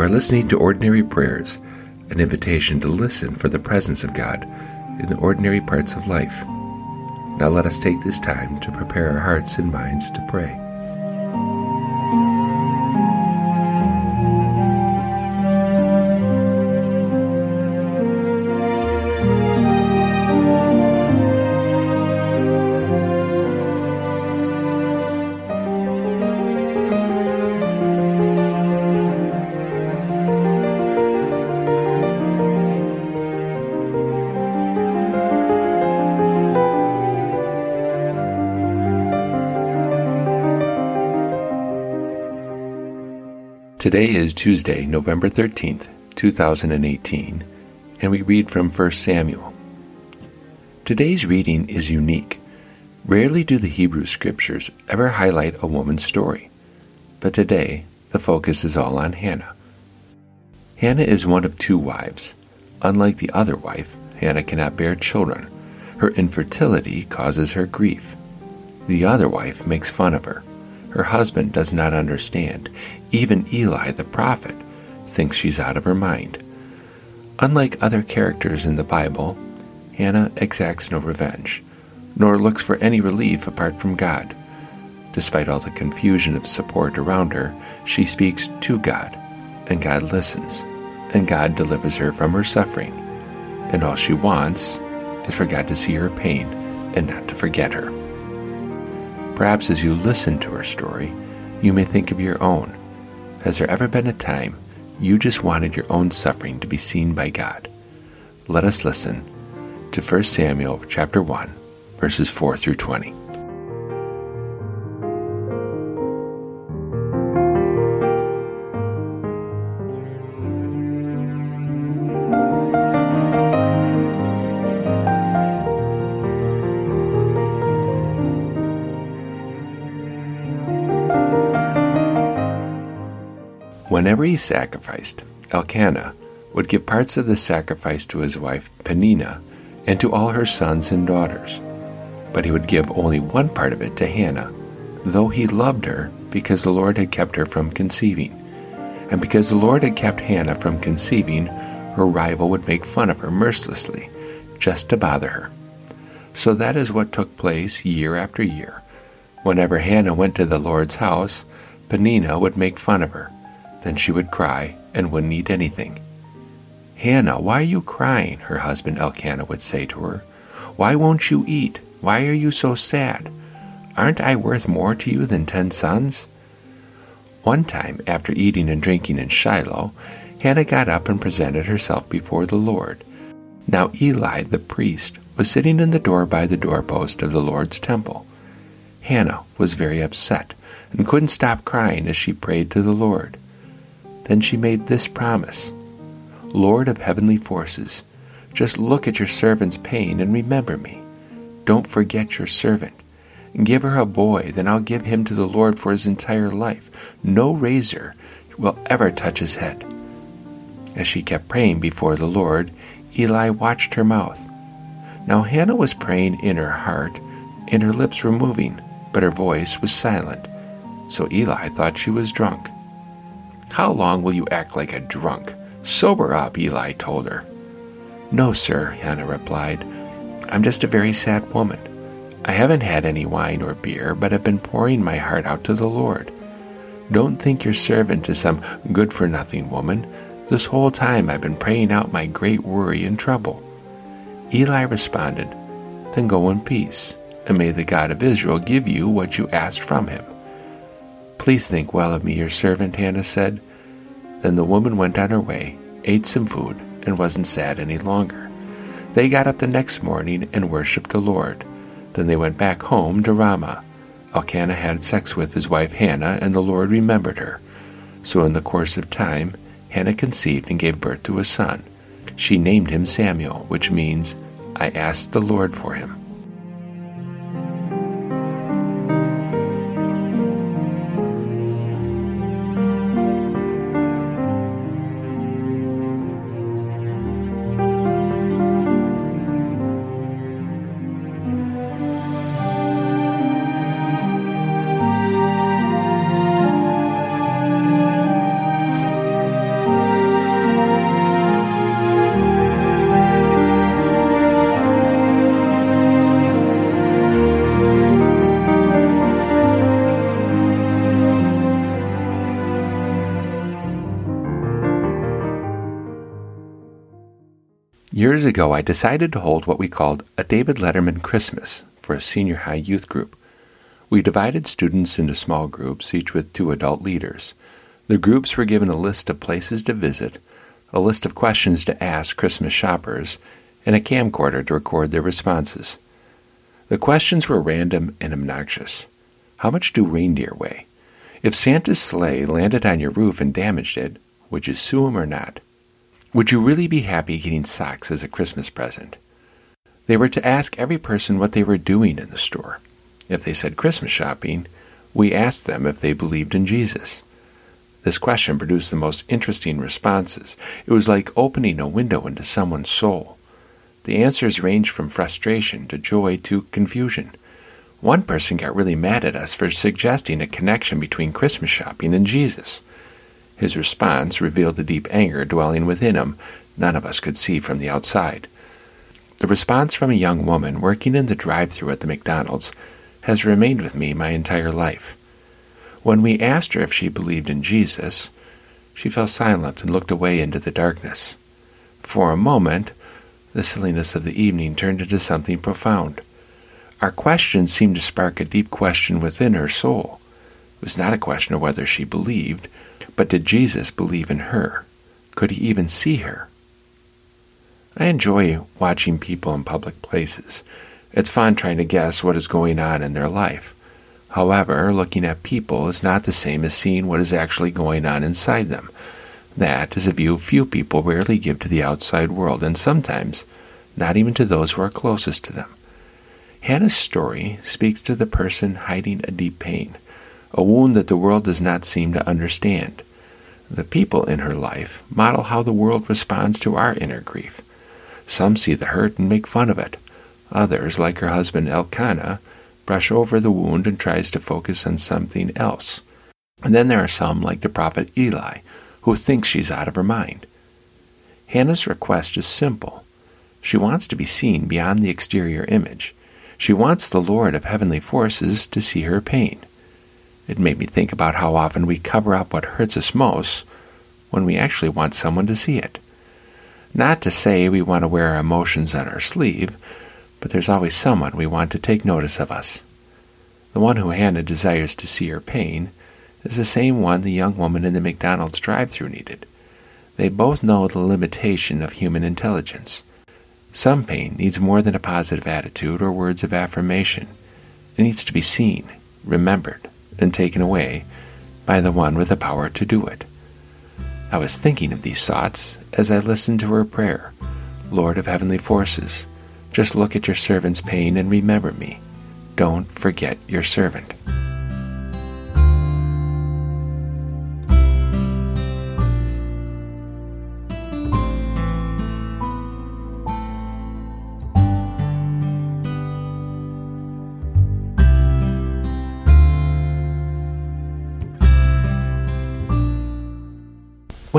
Are listening to Ordinary Prayers, an invitation to listen for the presence of God in the ordinary parts of life. Now let us take this time to prepare our hearts and minds to pray. Today is Tuesday, November 13th, 2018, and we read from 1 Samuel. Today's reading is unique. Rarely do the Hebrew scriptures ever highlight a woman's story, but today the focus is all on Hannah. Hannah is one of two wives. Unlike the other wife, Hannah cannot bear children. Her infertility causes her grief. The other wife makes fun of her. Her husband does not understand. Even Eli the prophet thinks she's out of her mind. Unlike other characters in the Bible, Hannah exacts no revenge, nor looks for any relief apart from God. Despite all the confusion of support around her, she speaks to God, and God listens, and God delivers her from her suffering. And all she wants is for God to see her pain and not to forget her. Perhaps as you listen to her story, you may think of your own. Has there ever been a time you just wanted your own suffering to be seen by God? Let us listen to 1 Samuel chapter 1, verses 4 through 20. Whenever he sacrificed, Elkanah would give parts of the sacrifice to his wife Peninnah and to all her sons and daughters. But he would give only one part of it to Hannah, though he loved her because the Lord had kept her from conceiving. And because the Lord had kept Hannah from conceiving, her rival would make fun of her mercilessly, just to bother her. So that is what took place year after year. Whenever Hannah went to the Lord's house, Peninnah would make fun of her then she would cry and wouldn't eat anything. Hannah, why are you crying? her husband Elkanah would say to her. Why won't you eat? Why are you so sad? Aren't I worth more to you than ten sons? One time, after eating and drinking in Shiloh, Hannah got up and presented herself before the Lord. Now Eli the priest was sitting in the door by the doorpost of the Lord's temple. Hannah was very upset and couldn't stop crying as she prayed to the Lord. Then she made this promise Lord of heavenly forces, just look at your servant's pain and remember me. Don't forget your servant. Give her a boy, then I'll give him to the Lord for his entire life. No razor will ever touch his head. As she kept praying before the Lord, Eli watched her mouth. Now Hannah was praying in her heart, and her lips were moving, but her voice was silent. So Eli thought she was drunk. How long will you act like a drunk? Sober up, Eli told her. No, sir, Hannah replied. I'm just a very sad woman. I haven't had any wine or beer, but have been pouring my heart out to the Lord. Don't think your servant is some good for nothing woman. This whole time I've been praying out my great worry and trouble. Eli responded, Then go in peace, and may the God of Israel give you what you asked from him. Please think well of me, your servant, Hannah said. Then the woman went on her way, ate some food, and wasn't sad any longer. They got up the next morning and worshipped the Lord. Then they went back home to Ramah. Elkanah had sex with his wife Hannah, and the Lord remembered her. So in the course of time, Hannah conceived and gave birth to a son. She named him Samuel, which means, I asked the Lord for him. Years ago, I decided to hold what we called a David Letterman Christmas for a senior high youth group. We divided students into small groups, each with two adult leaders. The groups were given a list of places to visit, a list of questions to ask Christmas shoppers, and a camcorder to record their responses. The questions were random and obnoxious. How much do reindeer weigh? If Santa's sleigh landed on your roof and damaged it, would you sue him or not? Would you really be happy getting socks as a Christmas present? They were to ask every person what they were doing in the store. If they said Christmas shopping, we asked them if they believed in Jesus. This question produced the most interesting responses. It was like opening a window into someone's soul. The answers ranged from frustration to joy to confusion. One person got really mad at us for suggesting a connection between Christmas shopping and Jesus. His response revealed the deep anger dwelling within him none of us could see from the outside. The response from a young woman working in the drive through at the McDonald's has remained with me my entire life. When we asked her if she believed in Jesus, she fell silent and looked away into the darkness. For a moment, the silliness of the evening turned into something profound. Our question seemed to spark a deep question within her soul. It was not a question of whether she believed, but did Jesus believe in her? Could he even see her? I enjoy watching people in public places. It's fun trying to guess what is going on in their life. However, looking at people is not the same as seeing what is actually going on inside them. That is a view few people rarely give to the outside world, and sometimes not even to those who are closest to them. Hannah's story speaks to the person hiding a deep pain, a wound that the world does not seem to understand. The people in her life model how the world responds to our inner grief. Some see the hurt and make fun of it. Others, like her husband Elkanah, brush over the wound and tries to focus on something else. And then there are some, like the prophet Eli, who thinks she's out of her mind. Hannah's request is simple. She wants to be seen beyond the exterior image. She wants the Lord of heavenly forces to see her pain. It made me think about how often we cover up what hurts us most when we actually want someone to see it. Not to say we want to wear our emotions on our sleeve, but there's always someone we want to take notice of us. The one who Hannah desires to see her pain is the same one the young woman in the McDonald's drive through needed. They both know the limitation of human intelligence. Some pain needs more than a positive attitude or words of affirmation. It needs to be seen, remembered, and taken away by the one with the power to do it. I was thinking of these thoughts as I listened to her prayer Lord of heavenly forces, just look at your servant's pain and remember me. Don't forget your servant.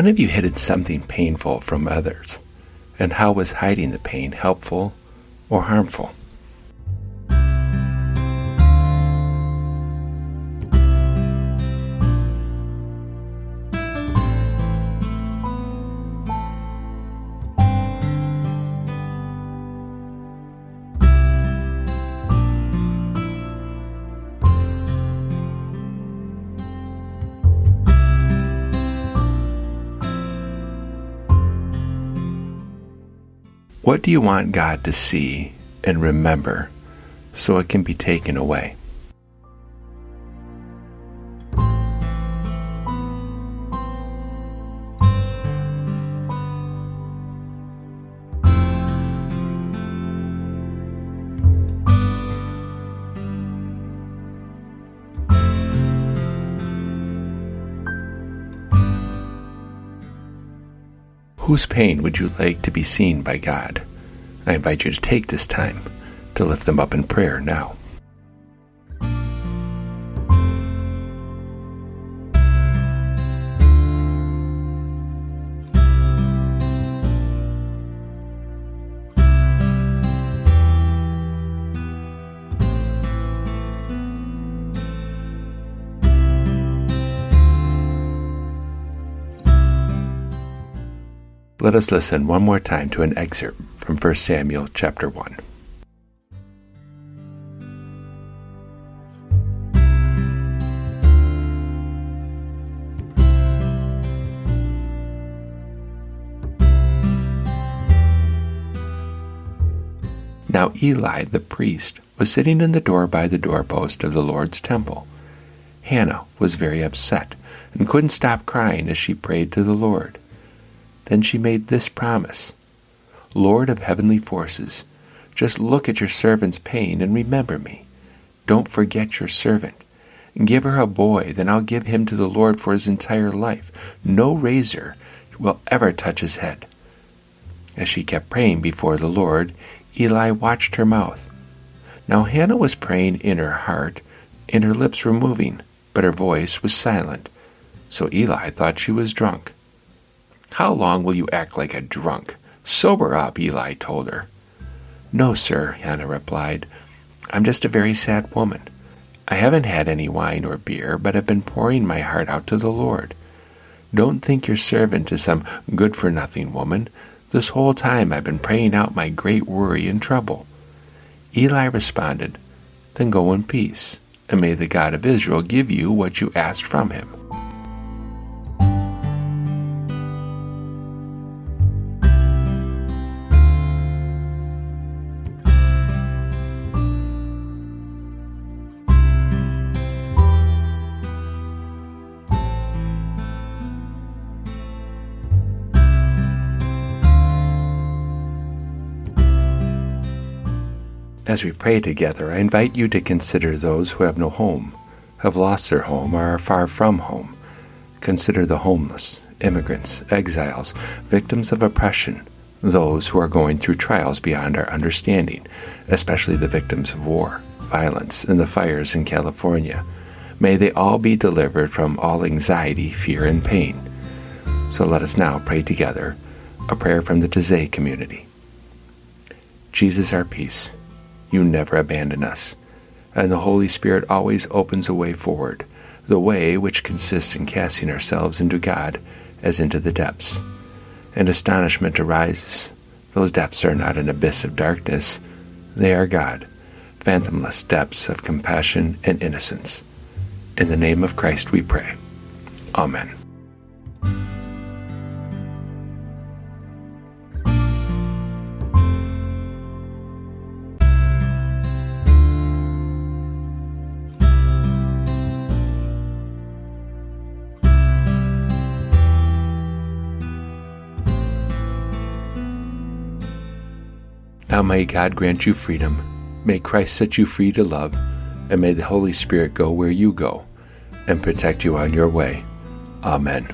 When have you hidden something painful from others? And how was hiding the pain helpful or harmful. What do you want God to see and remember so it can be taken away? Whose pain would you like to be seen by God? I invite you to take this time to lift them up in prayer now. Let us listen one more time to an excerpt from 1 Samuel chapter 1. Now Eli the priest was sitting in the door by the doorpost of the Lord's temple. Hannah was very upset and couldn't stop crying as she prayed to the Lord. Then she made this promise Lord of heavenly forces, just look at your servant's pain and remember me. Don't forget your servant. Give her a boy, then I'll give him to the Lord for his entire life. No razor will ever touch his head. As she kept praying before the Lord, Eli watched her mouth. Now Hannah was praying in her heart, and her lips were moving, but her voice was silent. So Eli thought she was drunk. How long will you act like a drunk? Sober up, Eli told her. No, sir, Hannah replied. I'm just a very sad woman. I haven't had any wine or beer, but have been pouring my heart out to the Lord. Don't think your servant is some good for nothing woman. This whole time I've been praying out my great worry and trouble. Eli responded, Then go in peace, and may the God of Israel give you what you asked from him. As we pray together, I invite you to consider those who have no home, have lost their home, or are far from home. Consider the homeless, immigrants, exiles, victims of oppression, those who are going through trials beyond our understanding, especially the victims of war, violence, and the fires in California. May they all be delivered from all anxiety, fear, and pain. So let us now pray together a prayer from the Taizé community. Jesus, our peace you never abandon us. And the Holy Spirit always opens a way forward, the way which consists in casting ourselves into God as into the depths. And astonishment arises. Those depths are not an abyss of darkness, they are God, fathomless depths of compassion and innocence. In the name of Christ we pray. Amen. Now may God grant you freedom. May Christ set you free to love. And may the Holy Spirit go where you go and protect you on your way. Amen.